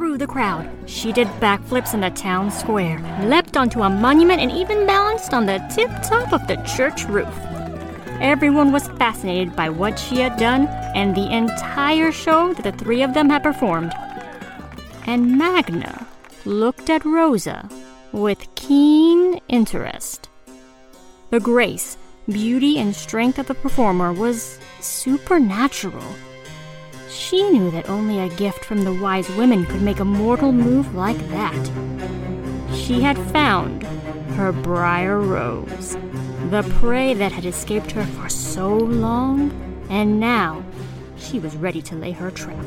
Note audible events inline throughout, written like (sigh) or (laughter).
through the crowd. She did backflips in the town square, leapt onto a monument, and even balanced on the tip top of the church roof. Everyone was fascinated by what she had done and the entire show that the three of them had performed. And Magna looked at Rosa with keen interest. The grace, beauty, and strength of the performer was supernatural. She knew that only a gift from the wise women could make a mortal move like that. She had found her briar rose, the prey that had escaped her for so long, and now she was ready to lay her trap.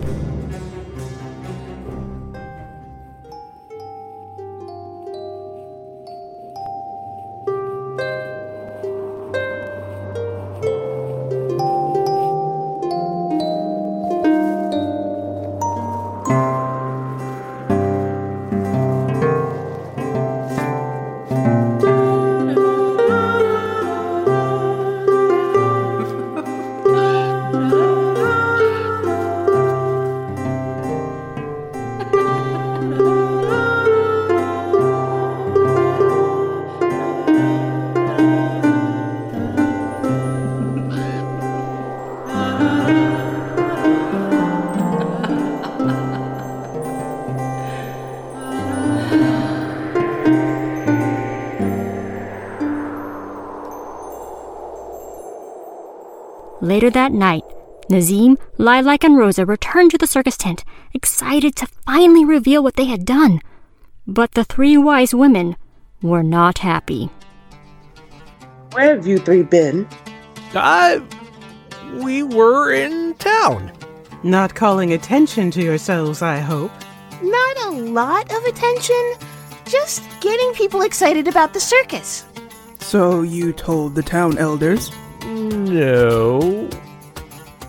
Later that night, Nazim, Lilac, and Rosa returned to the circus tent, excited to finally reveal what they had done. But the three wise women were not happy. Where have you three been? Uh, we were in town. Not calling attention to yourselves, I hope. Not a lot of attention, just getting people excited about the circus. So you told the town elders? No.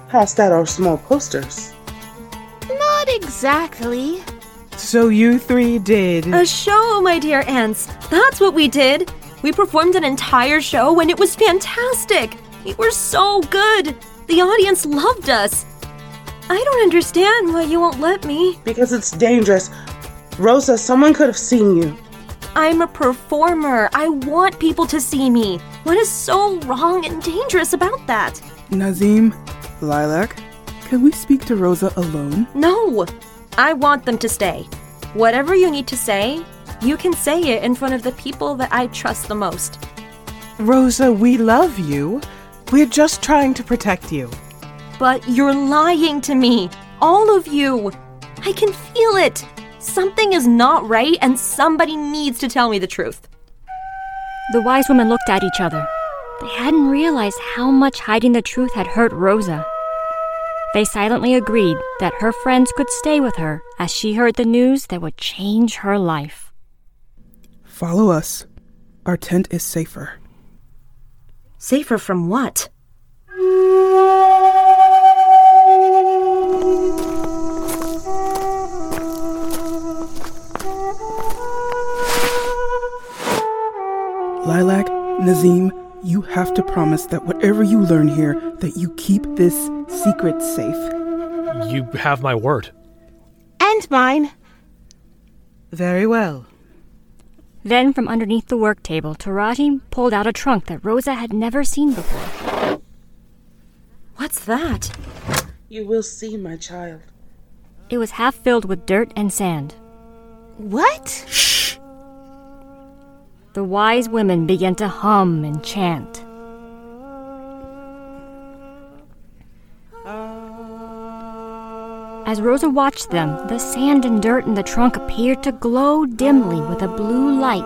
Passed out our small posters. Not exactly. So you three did. A show, my dear aunts. That's what we did. We performed an entire show and it was fantastic. We were so good. The audience loved us. I don't understand why you won't let me. Because it's dangerous. Rosa, someone could have seen you. I'm a performer. I want people to see me. What is so wrong and dangerous about that? Nazim, Lilac, can we speak to Rosa alone? No. I want them to stay. Whatever you need to say, you can say it in front of the people that I trust the most. Rosa, we love you. We're just trying to protect you. But you're lying to me. All of you. I can feel it. Something is not right, and somebody needs to tell me the truth. The wise women looked at each other. They hadn't realized how much hiding the truth had hurt Rosa. They silently agreed that her friends could stay with her as she heard the news that would change her life. Follow us. Our tent is safer. Safer from what? Lilac, Nazim, you have to promise that whatever you learn here, that you keep this secret safe. You have my word. And mine. Very well. Then, from underneath the work table, Taraji pulled out a trunk that Rosa had never seen before. What's that? You will see, my child. It was half filled with dirt and sand. What? The wise women began to hum and chant. As Rosa watched them, the sand and dirt in the trunk appeared to glow dimly with a blue light.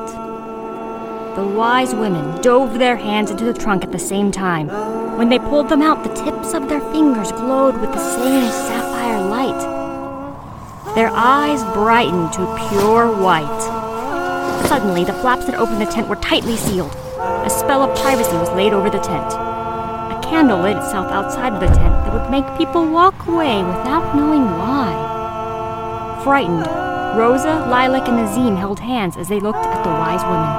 The wise women dove their hands into the trunk at the same time. When they pulled them out, the tips of their fingers glowed with the same sapphire light. Their eyes brightened to pure white. Suddenly, the flaps that opened the tent were tightly sealed. A spell of privacy was laid over the tent. A candle lit itself outside of the tent that would make people walk away without knowing why. Frightened, Rosa, Lilac, and Nazim held hands as they looked at the wise women.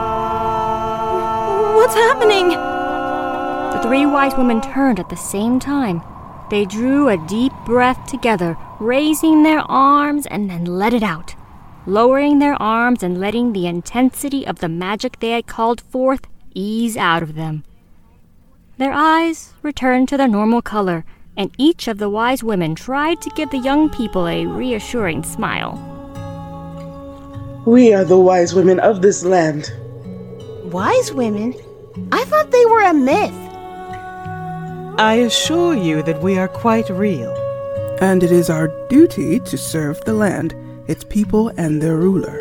What's happening? The three wise women turned at the same time. They drew a deep breath together, raising their arms and then let it out, lowering their arms and letting the intensity of the magic they had called forth ease out of them. Their eyes returned to their normal color, and each of the wise women tried to give the young people a reassuring smile. We are the wise women of this land. Wise women? I thought they were a myth. I assure you that we are quite real. And it is our duty to serve the land, its people, and their ruler.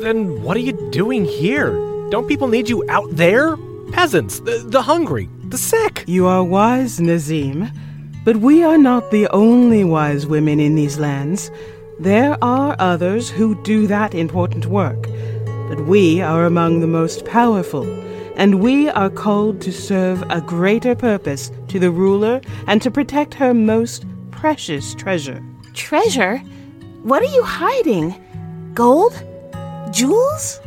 Then what are you doing here? Don't people need you out there? Peasants, the, the hungry, the sick. You are wise, Nazim, but we are not the only wise women in these lands. There are others who do that important work, but we are among the most powerful, and we are called to serve a greater purpose to the ruler and to protect her most precious treasure. Treasure? What are you hiding? Gold? Jewels?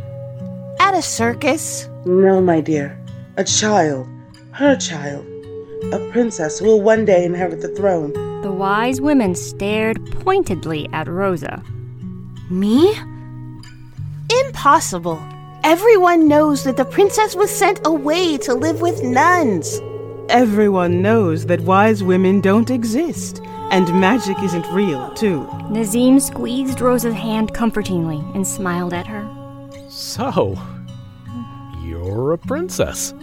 At a circus? No, my dear. A child. Her child. A princess who will one day inherit the throne. The wise women stared pointedly at Rosa. Me? Impossible. Everyone knows that the princess was sent away to live with nuns. Everyone knows that wise women don't exist, and magic isn't real, too. Nazim squeezed Rosa's hand comfortingly and smiled at her. So, you're a princess.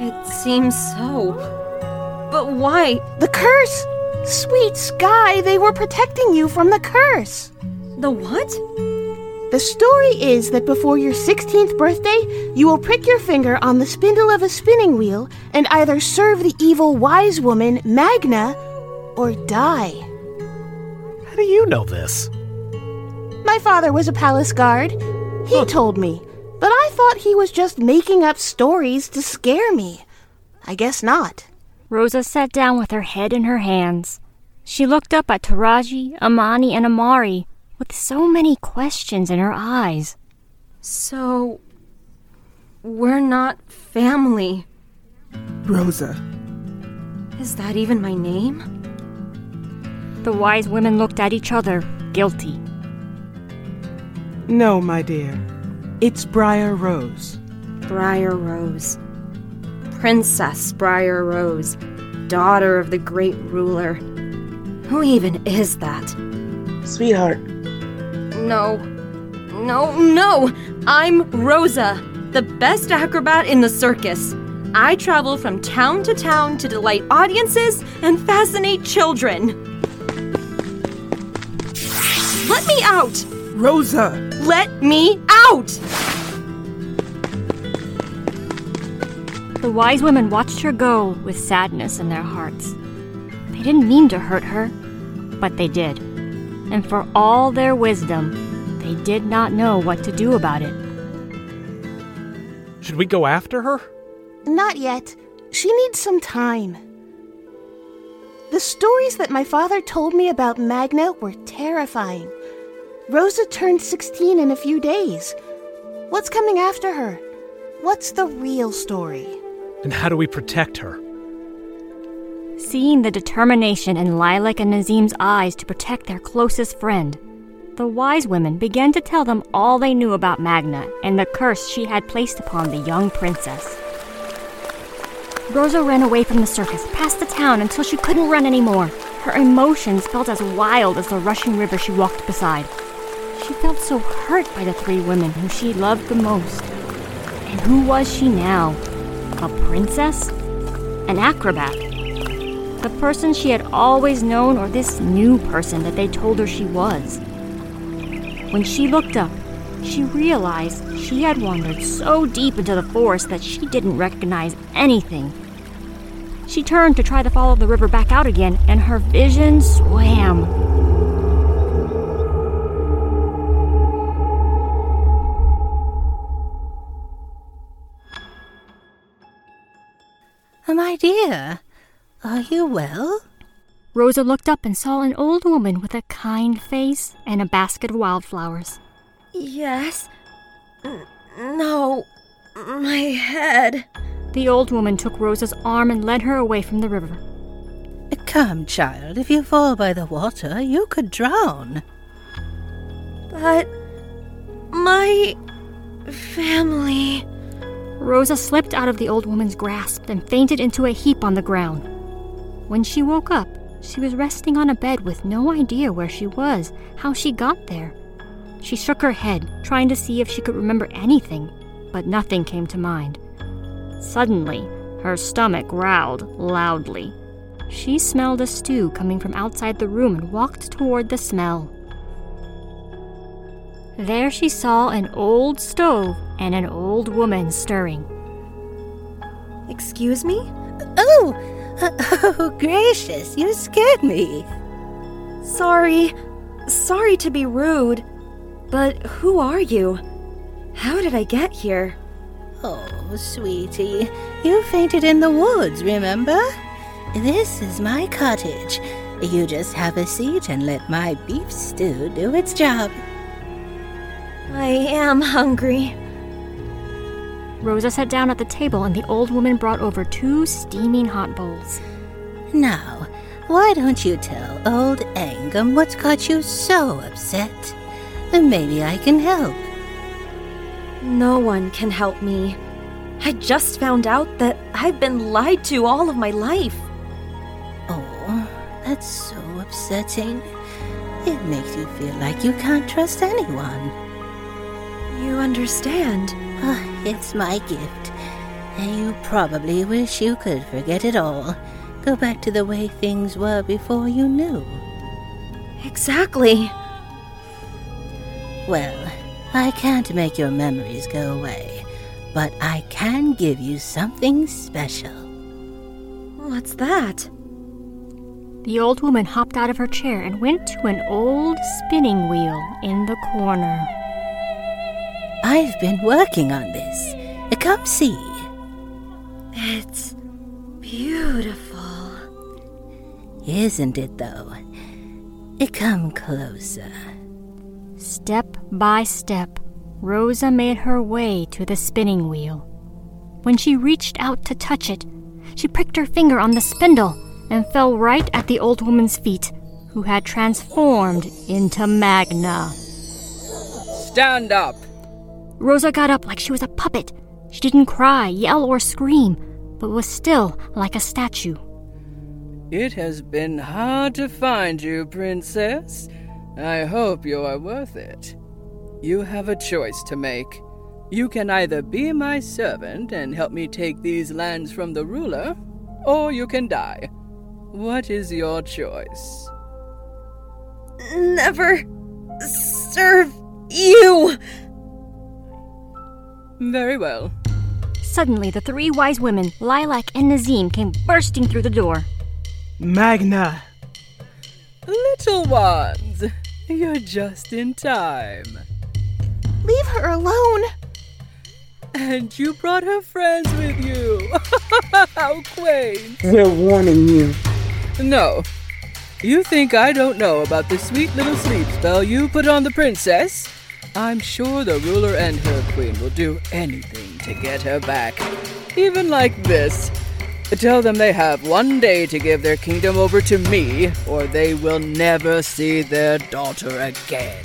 It seems so. But why? The curse! Sweet Sky, they were protecting you from the curse. The what? The story is that before your 16th birthday, you will prick your finger on the spindle of a spinning wheel and either serve the evil wise woman, Magna, or die. How do you know this? My father was a palace guard. He told me, but I thought he was just making up stories to scare me. I guess not. Rosa sat down with her head in her hands. She looked up at Taraji, Amani, and Amari with so many questions in her eyes. So. We're not family. Rosa, Is that even my name? The wise women looked at each other, guilty. No, my dear. It's Briar Rose. Briar Rose. Princess Briar Rose, daughter of the great ruler. Who even is that? Sweetheart, No. No, no! I'm Rosa, the best acrobat in the circus. I travel from town to town to delight audiences and fascinate children. Let me out! Rosa! Let me out! The wise women watched her go with sadness in their hearts. They didn't mean to hurt her, but they did. And for all their wisdom, they did not know what to do about it. Should we go after her? Not yet. She needs some time. The stories that my father told me about Magna were terrifying. Rosa turned 16 in a few days. What's coming after her? What's the real story? And how do we protect her? Seeing the determination in Lilac and Nazim's eyes to protect their closest friend, the wise women began to tell them all they knew about Magna and the curse she had placed upon the young princess. Rosa ran away from the circus, past the town, until she couldn't run anymore. Her emotions felt as wild as the rushing river she walked beside. She felt so hurt by the three women who she loved the most. And who was she now? A princess? An acrobat? The person she had always known, or this new person that they told her she was? When she looked up, she realized she had wandered so deep into the forest that she didn't recognize anything. She turned to try to follow the river back out again, and her vision swam. Dear, are you well? Rosa looked up and saw an old woman with a kind face and a basket of wildflowers. Yes. N- No. My head. The old woman took Rosa's arm and led her away from the river. Come, child, if you fall by the water, you could drown. But. my. family. Rosa slipped out of the old woman's grasp and fainted into a heap on the ground. When she woke up, she was resting on a bed with no idea where she was, how she got there. She shook her head, trying to see if she could remember anything, but nothing came to mind. Suddenly, her stomach growled loudly. She smelled a stew coming from outside the room and walked toward the smell. There she saw an old stove and an old woman stirring. Excuse me? Oh, (laughs) oh, gracious, you scared me. Sorry. Sorry to be rude. But who are you? How did I get here? Oh, sweetie, you fainted in the woods, remember? This is my cottage. You just have a seat and let my beef stew do its job. I am hungry. Rosa sat down at the table and the old woman brought over two steaming hot bowls. Now, why don't you tell old Angum what's got you so upset? Maybe I can help. No one can help me. I just found out that I've been lied to all of my life. Oh, that's so upsetting. It makes you feel like you can't trust anyone. You understand? Ah, it's my gift. And you probably wish you could forget it all. Go back to the way things were before you knew. Exactly. Well, I can't make your memories go away, but I can give you something special. What's that? The old woman hopped out of her chair and went to an old spinning wheel in the corner. I've been working on this. Come see. It's beautiful. Isn't it, though? Eh, come closer. Step by step, Rosa made her way to the spinning wheel. When she reached out to touch it, she pricked her finger on the spindle and fell right at the old woman's feet, who had transformed into Magna. Stand up! Rosa got up like she was a puppet. She didn't cry, yell, or scream, but was still like a statue. It has been hard to find you, Princess. I hope you are worth it. You have a choice to make. You can either be my servant and help me take these lands from the ruler, or you can die. What is your choice? Never serve you! Very well. Suddenly, the three wise women, Lilac and Nazim, came bursting through the door. Magna! Little ones, you're just in time. Leave her alone! And you brought her friends with you. (laughs) How quaint. We're warning you. No. You think I don't know about the sweet little sleep spell you put on the princess? I'm sure the ruler and her queen will do anything to get her back. Even like this. Tell them they have one day to give their kingdom over to me, or they will never see their daughter again.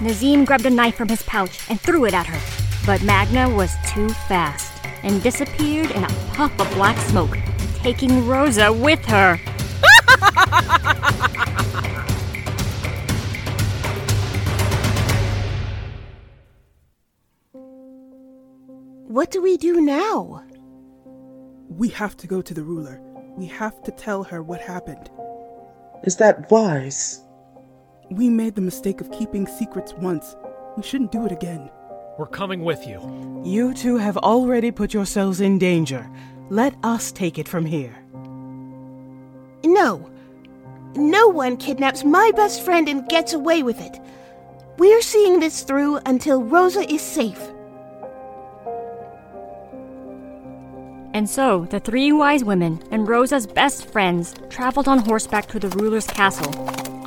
Nazim grabbed a knife from his pouch and threw it at her, but Magna was too fast and disappeared in a puff of black smoke, taking Rosa with her. What do we do now? We have to go to the ruler. We have to tell her what happened. Is that wise? We made the mistake of keeping secrets once. We shouldn't do it again. We're coming with you. You two have already put yourselves in danger. Let us take it from here. No. No one kidnaps my best friend and gets away with it. We're seeing this through until Rosa is safe. And so the three wise women and Rosa's best friends traveled on horseback to the ruler's castle,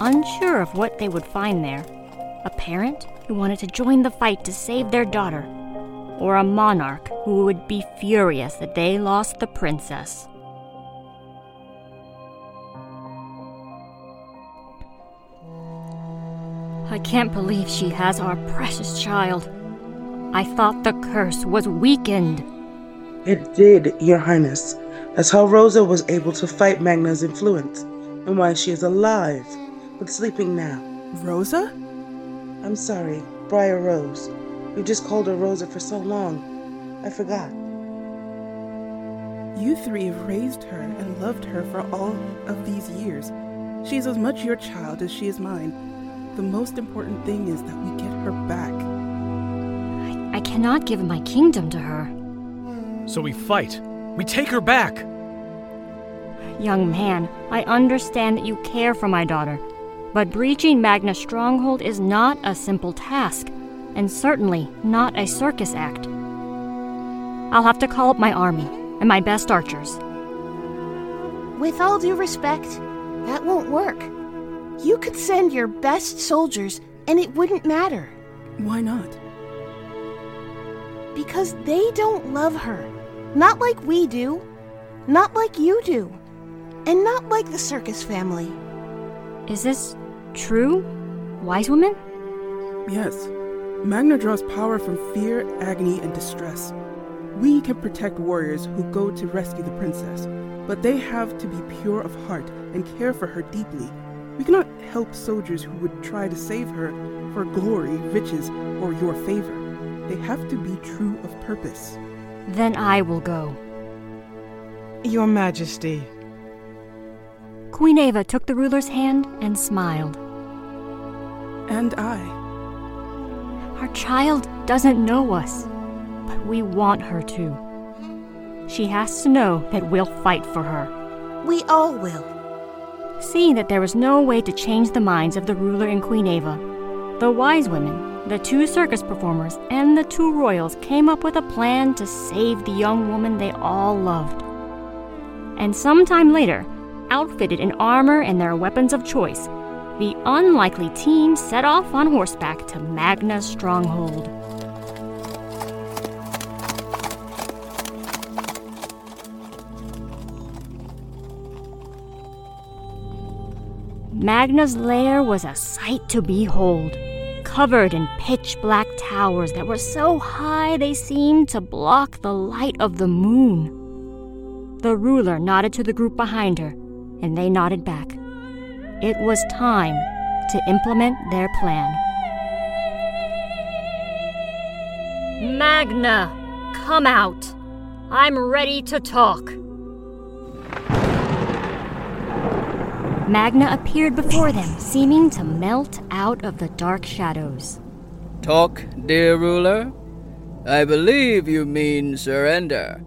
unsure of what they would find there. A parent who wanted to join the fight to save their daughter, or a monarch who would be furious that they lost the princess. I can't believe she has our precious child. I thought the curse was weakened. It did, Your Highness. That's how Rosa was able to fight Magna's influence, and why she is alive, but sleeping now. Rosa? I'm sorry, Briar Rose. You just called her Rosa for so long. I forgot. You three have raised her and loved her for all of these years. She is as much your child as she is mine. The most important thing is that we get her back. I, I cannot give my kingdom to her. So we fight. We take her back. Young man, I understand that you care for my daughter, but breaching Magna's stronghold is not a simple task, and certainly not a circus act. I'll have to call up my army and my best archers. With all due respect, that won't work. You could send your best soldiers, and it wouldn't matter. Why not? Because they don't love her. Not like we do. Not like you do. And not like the circus family. Is this true, wise woman? Yes. Magna draws power from fear, agony, and distress. We can protect warriors who go to rescue the princess, but they have to be pure of heart and care for her deeply. We cannot help soldiers who would try to save her for glory, riches, or your favor. They have to be true of purpose. Then I will go. Your Majesty. Queen Ava took the ruler's hand and smiled. And I. Our child doesn't know us, but we want her to. She has to know that we'll fight for her. We all will. Seeing that there was no way to change the minds of the ruler and Queen Ava, the wise women, the two circus performers, and the two royals came up with a plan to save the young woman they all loved. And sometime later, outfitted in armor and their weapons of choice, the unlikely team set off on horseback to Magna's stronghold. Magna's lair was a sight to behold, covered in pitch black towers that were so high they seemed to block the light of the moon. The ruler nodded to the group behind her, and they nodded back. It was time to implement their plan. Magna, come out. I'm ready to talk. Magna appeared before them, seeming to melt out of the dark shadows. Talk, dear ruler? I believe you mean surrender.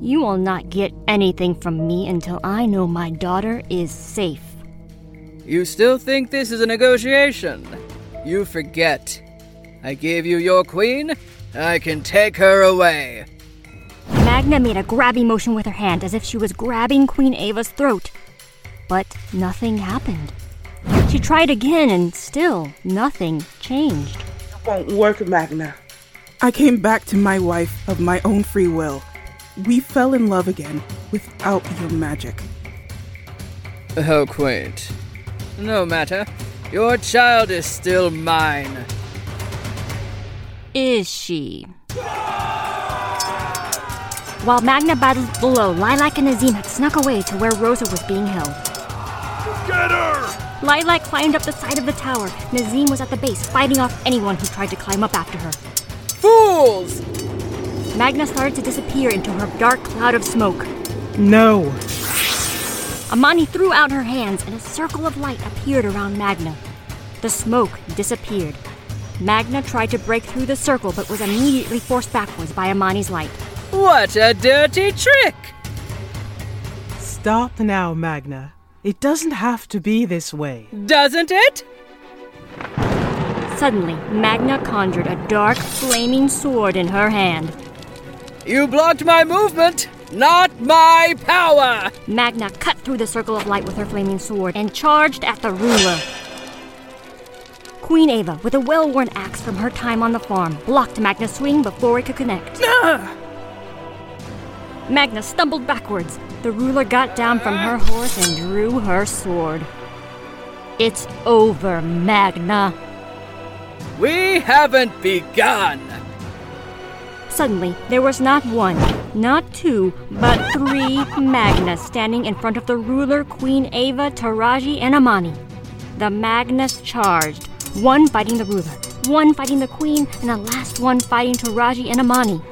You will not get anything from me until I know my daughter is safe. You still think this is a negotiation? You forget. I gave you your queen. I can take her away. Magna made a grabbing motion with her hand as if she was grabbing Queen Ava's throat. But nothing happened. She tried again and still nothing changed. It won't work, Magna. I came back to my wife of my own free will. We fell in love again without your magic. How quaint. No matter. Your child is still mine. Is she? While Magna battled below, Lilac and Nazim had snuck away to where Rosa was being held. Get her! Lilac climbed up the side of the tower. Nazim was at the base, fighting off anyone who tried to climb up after her. Fools! Magna started to disappear into her dark cloud of smoke. No. Amani threw out her hands, and a circle of light appeared around Magna. The smoke disappeared. Magna tried to break through the circle, but was immediately forced backwards by Amani's light. What a dirty trick! Stop now, Magna. It doesn't have to be this way. Doesn't it? Suddenly, Magna conjured a dark, flaming sword in her hand. You blocked my movement, not my power! Magna cut through the circle of light with her flaming sword and charged at the ruler. Queen Ava, with a well worn axe from her time on the farm, blocked Magna's swing before it could connect. Magna stumbled backwards. The ruler got down from her horse and drew her sword. It's over, Magna. We haven't begun. Suddenly, there was not one, not two, but three Magnas standing in front of the ruler, Queen Ava, Taraji, and Amani. The Magnas charged, one fighting the ruler, one fighting the queen, and the last one fighting Taraji and Amani.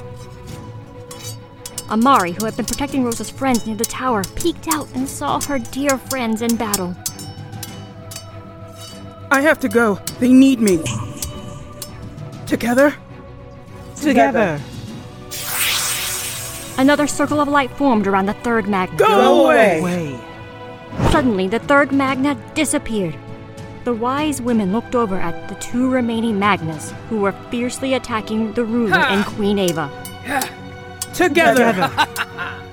Amari, who had been protecting Rosa's friends near the tower, peeked out and saw her dear friends in battle. I have to go. They need me. Together? Together. Another circle of light formed around the third Magna. Go away! Way. Suddenly, the third Magna disappeared. The wise women looked over at the two remaining Magnas, who were fiercely attacking the ruler and Queen Ava. Together! (laughs)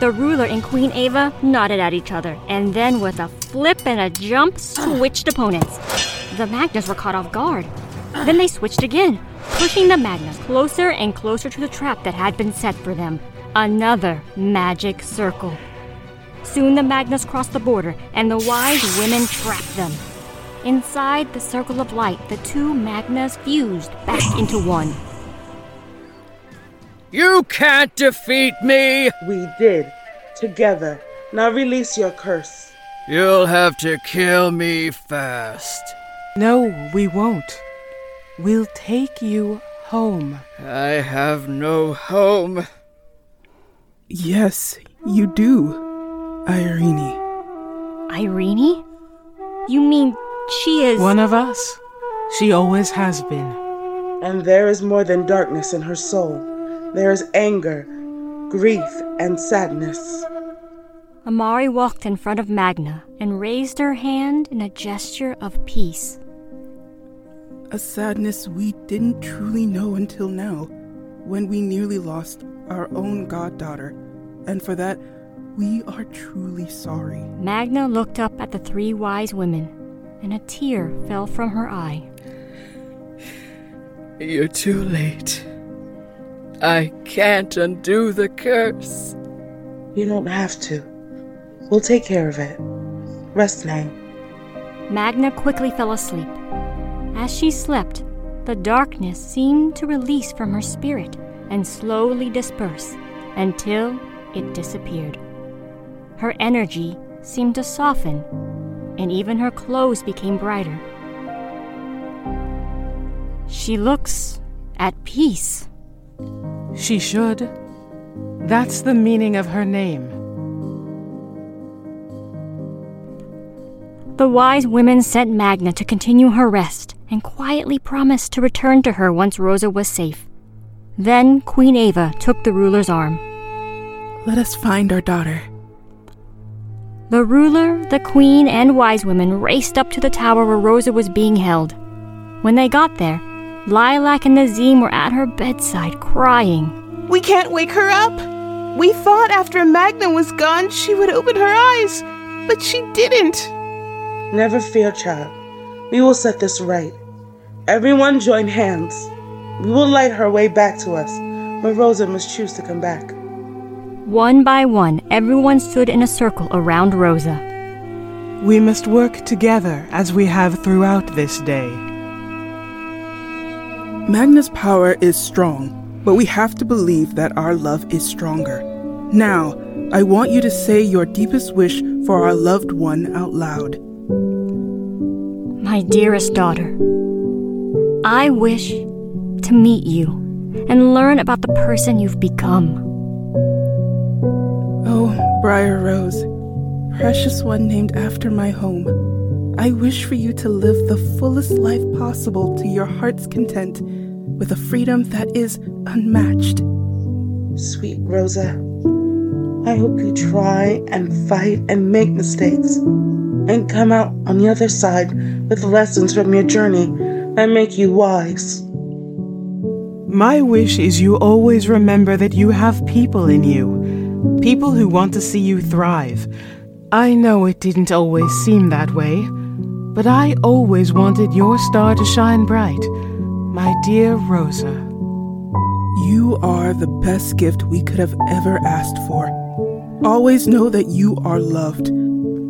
The ruler and Queen Ava nodded at each other, and then, with a flip and a jump, switched opponents. The Magnas were caught off guard. Then they switched again, pushing the Magnas closer and closer to the trap that had been set for them. Another magic circle. Soon the Magnas crossed the border, and the wise women trapped them. Inside the circle of light, the two Magnas fused back into one. You can't defeat me! We did. Together. Now release your curse. You'll have to kill me first. No, we won't. We'll take you home. I have no home. Yes, you do, Irene. Irene? You mean she is. One of us. She always has been. And there is more than darkness in her soul. There is anger, grief, and sadness. Amari walked in front of Magna and raised her hand in a gesture of peace. A sadness we didn't truly know until now, when we nearly lost our own goddaughter, and for that, we are truly sorry. Magna looked up at the three wise women, and a tear fell from her eye. You're too late. I can't undo the curse. You don't have to. We'll take care of it. Rest now. Magna quickly fell asleep. As she slept, the darkness seemed to release from her spirit and slowly disperse until it disappeared. Her energy seemed to soften, and even her clothes became brighter. She looks at peace. She should. That's the meaning of her name. The wise women sent Magna to continue her rest and quietly promised to return to her once Rosa was safe. Then Queen Ava took the ruler's arm. Let us find our daughter. The ruler, the queen, and wise women raced up to the tower where Rosa was being held. When they got there, Lilac and Nazim were at her bedside crying. We can't wake her up. We thought after Magna was gone, she would open her eyes, but she didn't. Never fear, child. We will set this right. Everyone join hands. We will light her way back to us, but Rosa must choose to come back. One by one, everyone stood in a circle around Rosa. We must work together as we have throughout this day. Magna's power is strong, but we have to believe that our love is stronger. Now, I want you to say your deepest wish for our loved one out loud. My dearest daughter, I wish to meet you and learn about the person you've become. Oh, Briar Rose, precious one named after my home, I wish for you to live the fullest life possible to your heart's content with a freedom that is unmatched. Sweet Rosa, I hope you try and fight and make mistakes and come out on the other side with lessons from your journey that make you wise. My wish is you always remember that you have people in you, people who want to see you thrive. I know it didn't always seem that way, but I always wanted your star to shine bright, my dear Rosa. You are the best gift we could have ever asked for. Always know that you are loved.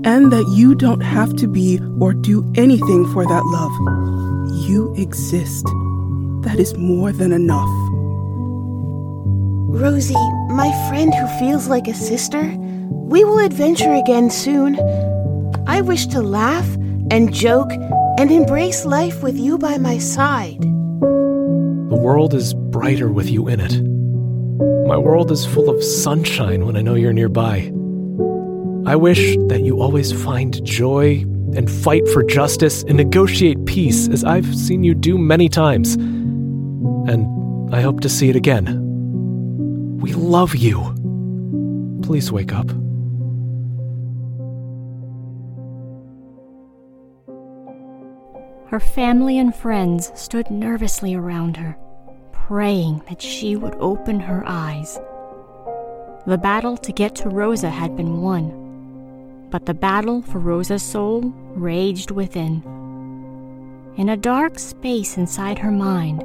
and that you don't have to be or do anything for that love. You exist. That is more than enough. Rosie, my friend who feels like a sister, we will adventure again soon. I wish to laugh and joke and embrace life with you by my side. The world is brighter with you in it. My world is full of sunshine when I know you're nearby. I wish that you always find joy and fight for justice and negotiate peace as I've seen you do many times. And I hope to see it again. We love you. Please wake up. Her family and friends stood nervously around her, praying that she would open her eyes. The battle to get to Rosa had been won, but the battle for Rosa's soul raged within. In a dark space inside her mind,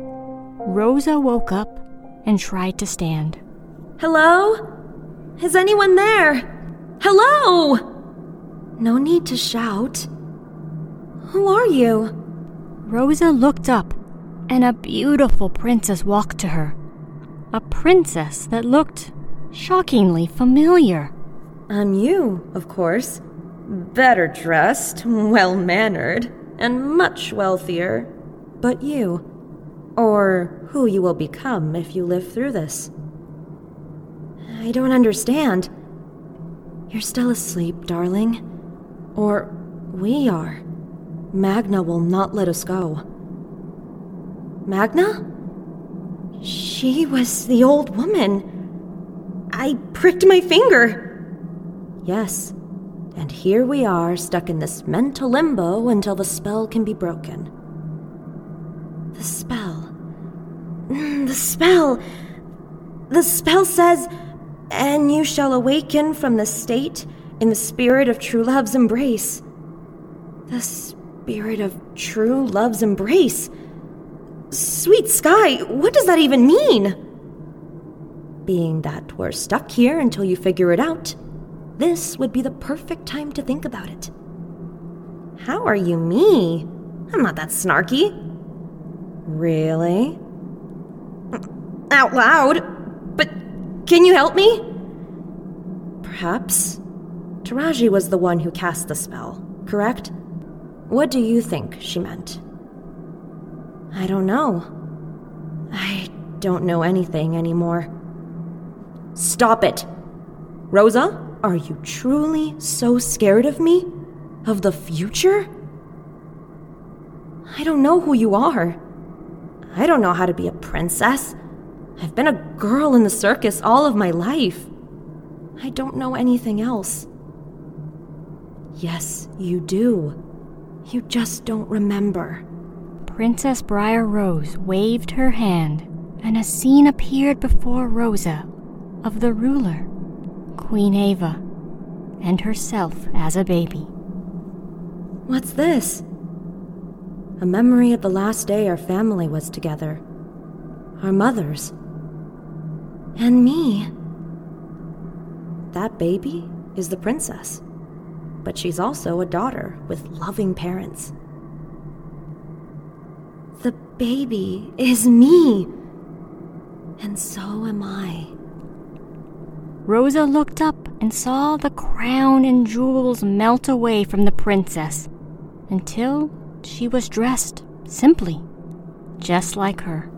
Rosa woke up and tried to stand. Hello? Is anyone there? Hello? No need to shout. Who are you? Rosa looked up, and a beautiful princess walked to her. A princess that looked shockingly familiar. I'm you, of course. Better dressed, well mannered, and much wealthier. But you. Or who you will become if you live through this. I don't understand. You're still asleep, darling. Or we are. Magna will not let us go. Magna? She was the old woman. I pricked my finger. Yes, and here we are stuck in this mental limbo until the spell can be broken. The spell. Mm, the spell. The spell says, and you shall awaken from the state in the spirit of true love's embrace. The spirit of true love's embrace. Sweet Sky, what does that even mean? Being that we're stuck here until you figure it out, this would be the perfect time to think about it. How are you me? I'm not that snarky. Really? Out loud? But can you help me? Perhaps. Taraji was the one who cast the spell, correct? What do you think she meant? I don't know. I don't know anything anymore. Stop it! Rosa, are you truly so scared of me? Of the future? I don't know who you are. I don't know how to be a princess. I've been a girl in the circus all of my life. I don't know anything else. Yes, you do. You just don't remember. Princess Briar Rose waved her hand, and a scene appeared before Rosa of the ruler, Queen Ava, and herself as a baby. What's this? A memory of the last day our family was together. Our mothers. And me. That baby is the princess but she's also a daughter with loving parents. The baby is me, and so am I. Rosa looked up and saw the crown and jewels melt away from the princess until she was dressed simply, just like her.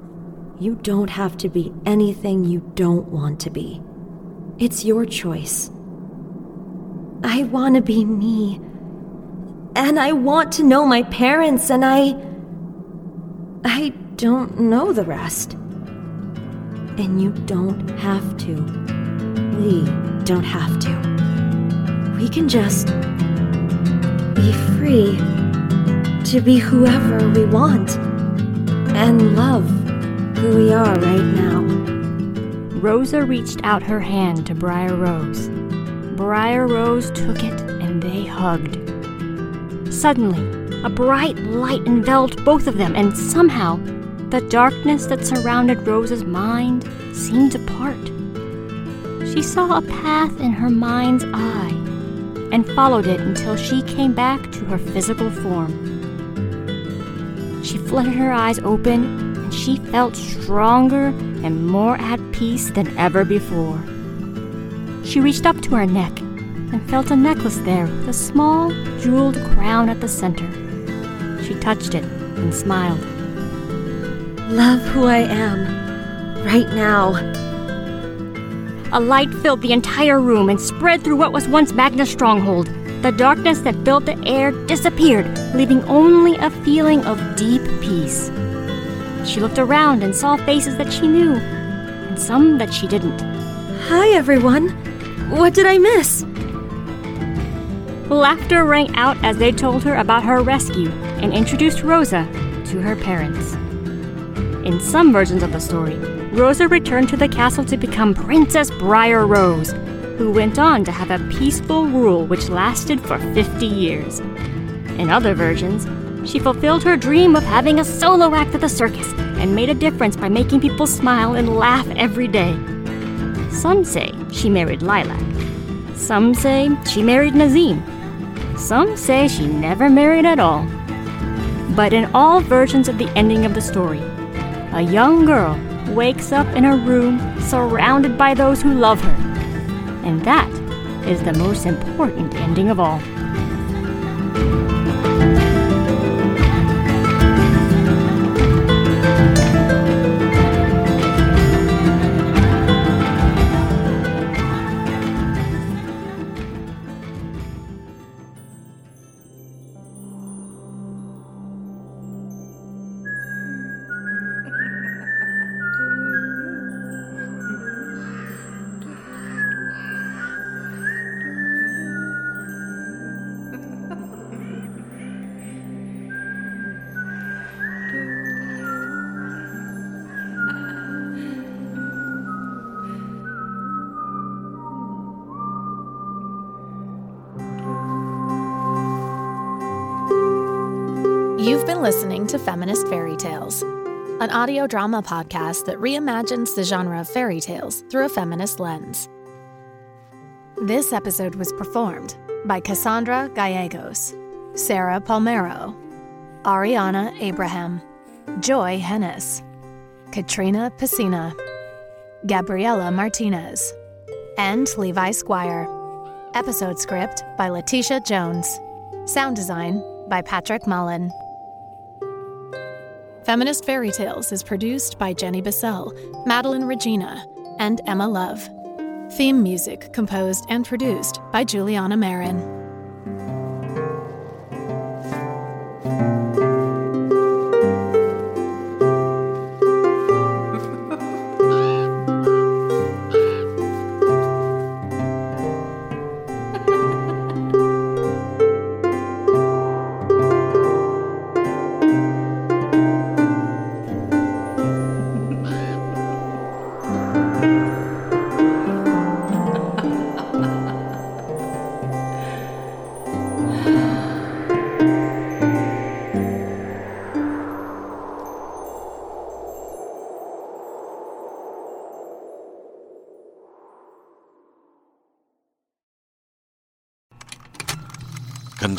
You don't have to be anything you don't want to be. It's your choice. I want to be me. And I want to know my parents, and I. I don't know the rest. And you don't have to. We don't have to. We can just be free to be whoever we want and love who we are right now. Rosa reached out her hand to Briar Rose. Briar Rose took it and they hugged. Suddenly, a bright light enveloped both of them, and somehow, the darkness that surrounded Rose's mind seemed to part. She saw a path in her mind's eye, and followed it until she came back to her physical form. She fluttered her eyes open and she felt stronger and more at peace than ever before. She reached up to her neck and felt a necklace there with a small, jeweled crown at the center. She touched it and smiled. Love who I am, right now. A light filled the entire room and spread through what was once Magna's stronghold. The darkness that filled the air disappeared, leaving only a feeling of deep peace. She looked around and saw faces that she knew, and some that she didn't. Hi, everyone. What did I miss? Laughter rang out as they told her about her rescue and introduced Rosa to her parents. In some versions of the story, Rosa returned to the castle to become Princess Briar Rose, who went on to have a peaceful rule which lasted for 50 years. In other versions, she fulfilled her dream of having a solo act at the circus and made a difference by making people smile and laugh every day. Some say she married Lilac. Some say she married Nazim. Some say she never married at all. But in all versions of the ending of the story, a young girl wakes up in a room surrounded by those who love her. And that is the most important ending of all. You've been listening to Feminist Fairy Tales, an audio drama podcast that reimagines the genre of fairy tales through a feminist lens. This episode was performed by Cassandra Gallegos, Sarah Palmero, Arrianna Abraham, Joy Hennes, Katrina Pecina, Gabriela Martinez, and Levi Squier. Episode script by Latisha Jones. Sound design by Patrick Mullen. Feminist Fairy Tales is produced by Jennie Bissell, Madeleine Regina, and Emma Love. Theme music composed and produced by Juliana Marin.